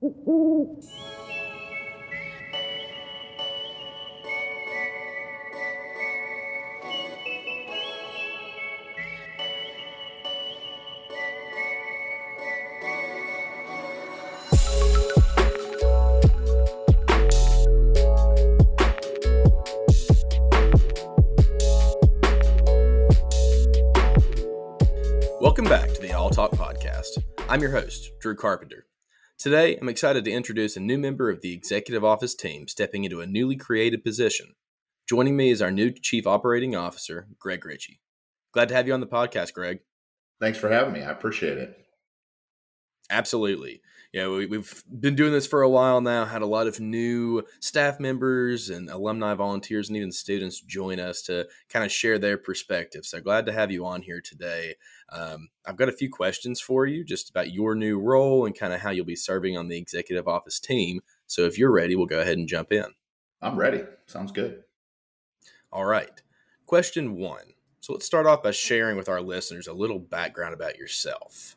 Welcome back to the Owl Talk Podcast. I'm your host, Drew Carpenter. Today, I'm excited to introduce a new member of the executive office team stepping into a newly created position. Joining me is our new Chief Operating Officer, Greg Ritchie. Glad to have you on the podcast, Greg. Thanks for having me. I appreciate it. Absolutely. Yeah, we, have been doing this for a while now, had a lot of new staff members and alumni volunteers and even students join us to kind of share their perspective. So glad to have you on here today. Um, I've got a few questions for you just about your new role and kind of how you'll be serving on the executive office team. So if you're ready, we'll go ahead and jump in. I'm ready. Sounds good. All right. Question one. So let's start off by sharing with our listeners a little background about yourself.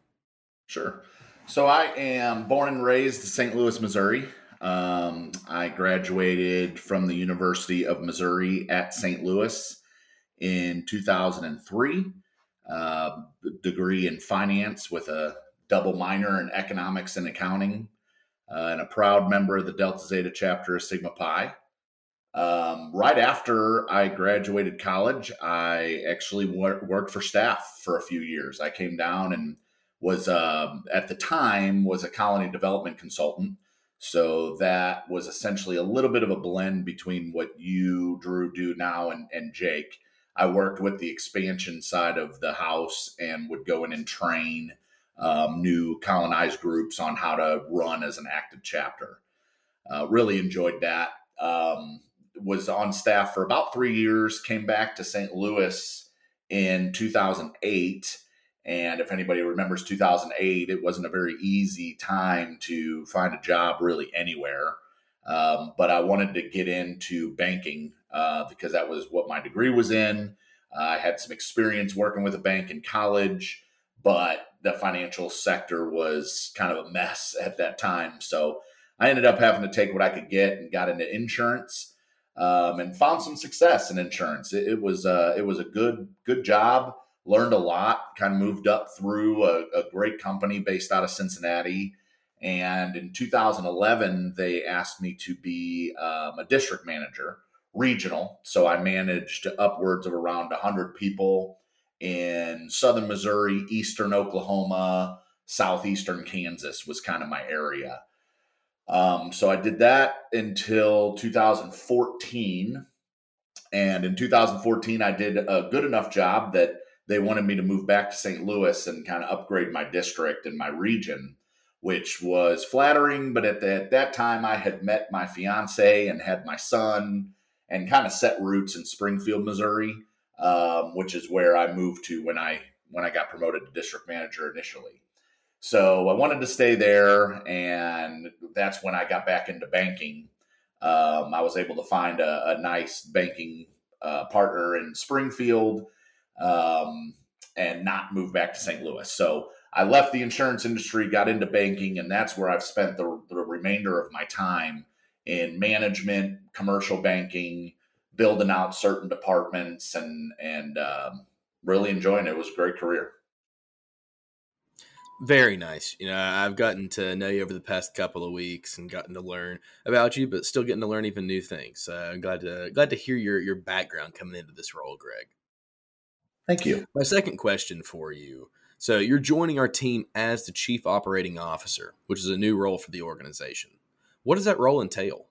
Sure. So I am born and raised in St. Louis, Missouri. Um, I graduated from the University of Missouri at St. Louis in 2003. Uh, degree in finance with a double minor in economics and accounting, uh, and a proud member of the Delta Zeta chapter of Sigma Pi. Um, right after I graduated college, I actually wor- worked for staff for a few years. I came down and was um, at the time was a colony development consultant. So that was essentially a little bit of a blend between what you, Drew, do now and, and Jake. I worked with the expansion side of the house and would go in and train um, new colonized groups on how to run as an active chapter. Uh, really enjoyed that. Um, was on staff for about three years, came back to St. Louis in 2008 and if anybody remembers 2008, it wasn't a very easy time to find a job really anywhere. Um, but I wanted to get into banking uh, because that was what my degree was in. Uh, I had some experience working with a bank in college, but the financial sector was kind of a mess at that time. So I ended up having to take what I could get and got into insurance um, and found some success in insurance. It, it was uh, it was a good good job learned a lot, kind of moved up through a, a great company based out of Cincinnati. And in 2011, they asked me to be um, a district manager, regional. So I managed upwards of around 100 people in southern Missouri, eastern Oklahoma, southeastern Kansas was kind of my area. Um, so I did that until 2014. And in 2014, I did a good enough job that they wanted me to move back to St. Louis and kind of upgrade my district and my region, which was flattering. But at, the, at that time, I had met my fiance and had my son and kind of set roots in Springfield, Missouri, um, which is where I moved to when I when I got promoted to district manager initially. So I wanted to stay there, and that's when I got back into banking. Um, I was able to find a, a nice banking uh, partner in Springfield um, and not move back to St. Louis. So I left the insurance industry, got into banking, and that's where I've spent the, the remainder of my time in management, commercial banking, building out certain departments, and and um, really enjoying it. It was a great career. Very nice. You know, I've gotten to know you over the past couple of weeks and gotten to learn about you, but still getting to learn even new things. I'm glad to glad to hear your your background coming into this role, Greg. Thank you. My second question for you. So, you're joining our team as the Chief Operating Officer, which is a new role for the organization. What does that role entail?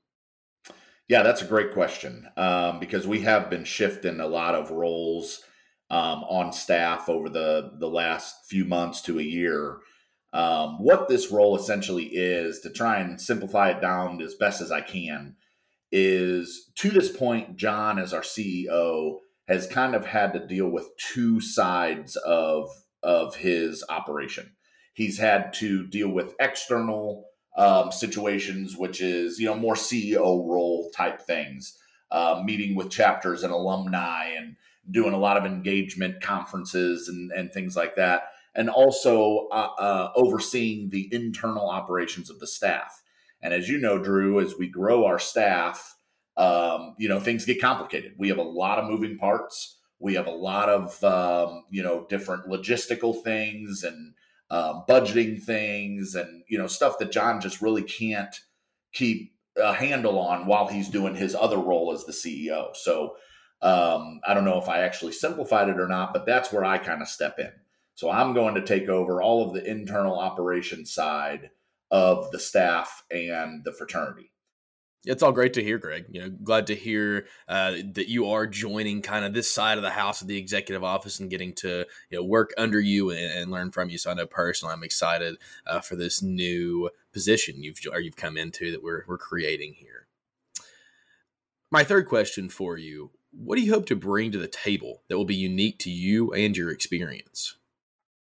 Yeah, that's a great question um, because we have been shifting a lot of roles um, on staff over the, the last few months to a year. Um, what this role essentially is, to try and simplify it down as best as I can, is to this point, John, as our CEO, has kind of had to deal with two sides of of his operation. He's had to deal with external um, situations, which is you know more CEO role type things, uh, meeting with chapters and alumni, and doing a lot of engagement conferences and and things like that. and also uh, uh, overseeing the internal operations of the staff. And as you know, Drew, as we grow our staff, um, you know, things get complicated. We have a lot of moving parts. We have a lot of, um, you know, different logistical things and um, budgeting things and, you know, stuff that John just really can't keep a handle on while he's doing his other role as the CEO. So um, I don't know if I actually simplified it or not, but that's where I kind of step in. So I'm going to take over all of the internal operation side of the staff and the fraternity. It's all great to hear, Greg. You know, glad to hear uh, that you are joining kind of this side of the house of the executive office and getting to you know work under you and, and learn from you. So I know personally, I'm excited uh, for this new position you've or you've come into that we're we're creating here. My third question for you: What do you hope to bring to the table that will be unique to you and your experience?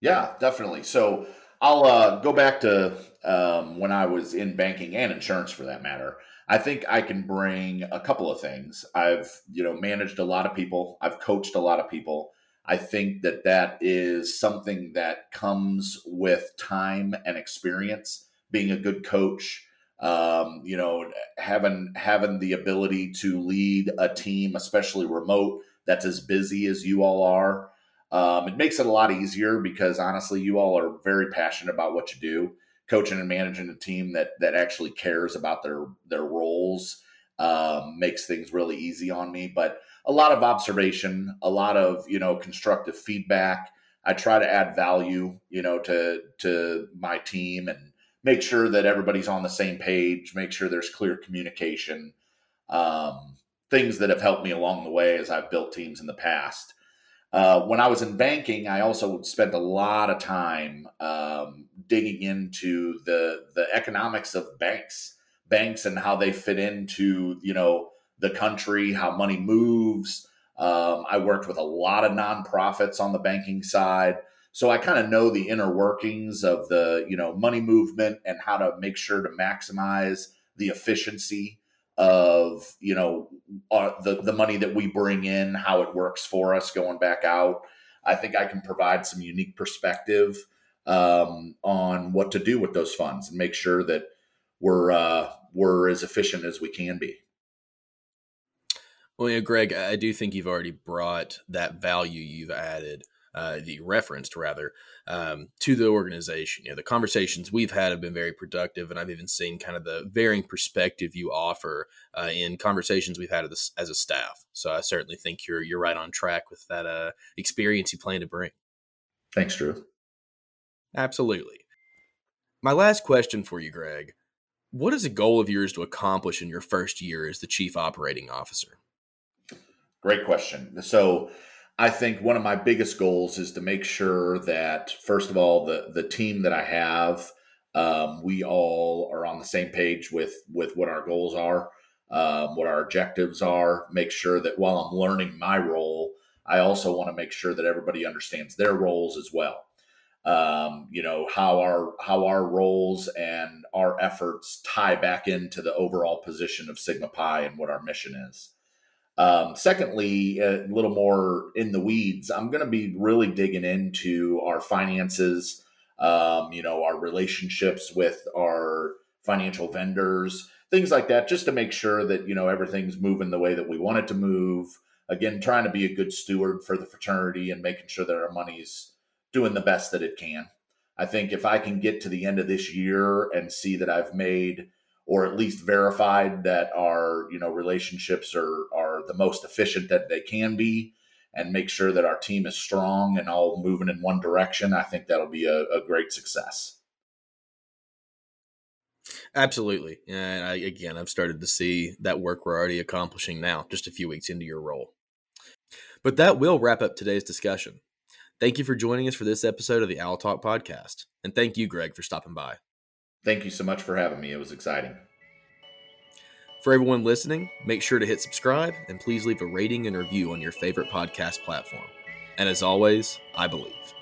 Yeah, definitely. So I'll uh, go back to um, when I was in banking and insurance, for that matter. I think I can bring a couple of things. I've, you know, managed a lot of people. I've coached a lot of people. I think that that is something that comes with time and experience. Being a good coach, um, you know, having having the ability to lead a team, especially remote, that's as busy as you all are. Um, it makes it a lot easier because honestly, you all are very passionate about what you do coaching and managing a team that that actually cares about their their roles um, makes things really easy on me. But a lot of observation, a lot of you know constructive feedback. I try to add value, you know, to to my team and make sure that everybody's on the same page. Make sure there's clear communication. Um, things that have helped me along the way as I've built teams in the past. Uh, when I was in banking, I also spent a lot of time um, digging into the the economics of banks, banks and how they fit into you know the country, how money moves. Um, I worked with a lot of nonprofits on the banking side, so I kind of know the inner workings of the you know money movement and how to make sure to maximize the efficiency of you know uh, the the money that we bring in, how it works for us going back out. I think I can provide some unique perspective um, on what to do with those funds and make sure that we're uh, we're as efficient as we can be. Well, yeah, Greg, I do think you've already brought that value you've added uh, that you referenced rather um, to the organization. You know, the conversations we've had have been very productive, and I've even seen kind of the varying perspective you offer uh, in conversations we've had as, as a staff. So I certainly think you're you're right on track with that uh, experience you plan to bring. Thanks, Drew. Absolutely. My last question for you, Greg. What is a goal of yours to accomplish in your first year as the chief operating officer? Great question. So, I think one of my biggest goals is to make sure that first of all the the team that I have um, we all are on the same page with with what our goals are, um, what our objectives are. Make sure that while I'm learning my role, I also want to make sure that everybody understands their roles as well. Um, you know how our how our roles and our efforts tie back into the overall position of Sigma Pi and what our mission is. Um, secondly, a little more in the weeds, I'm going to be really digging into our finances, um, you know, our relationships with our financial vendors, things like that, just to make sure that, you know, everything's moving the way that we want it to move. Again, trying to be a good steward for the fraternity and making sure that our money's doing the best that it can. I think if I can get to the end of this year and see that I've made or at least verified that our you know relationships are are the most efficient that they can be and make sure that our team is strong and all moving in one direction i think that'll be a, a great success. Absolutely. And I, again i've started to see that work we're already accomplishing now just a few weeks into your role. But that will wrap up today's discussion thank you for joining us for this episode of the owl talk podcast and thank you greg for stopping by Thank you so much for having me. It was exciting. For everyone listening, make sure to hit subscribe and please leave a rating and review on your favorite podcast platform. And as always, I believe.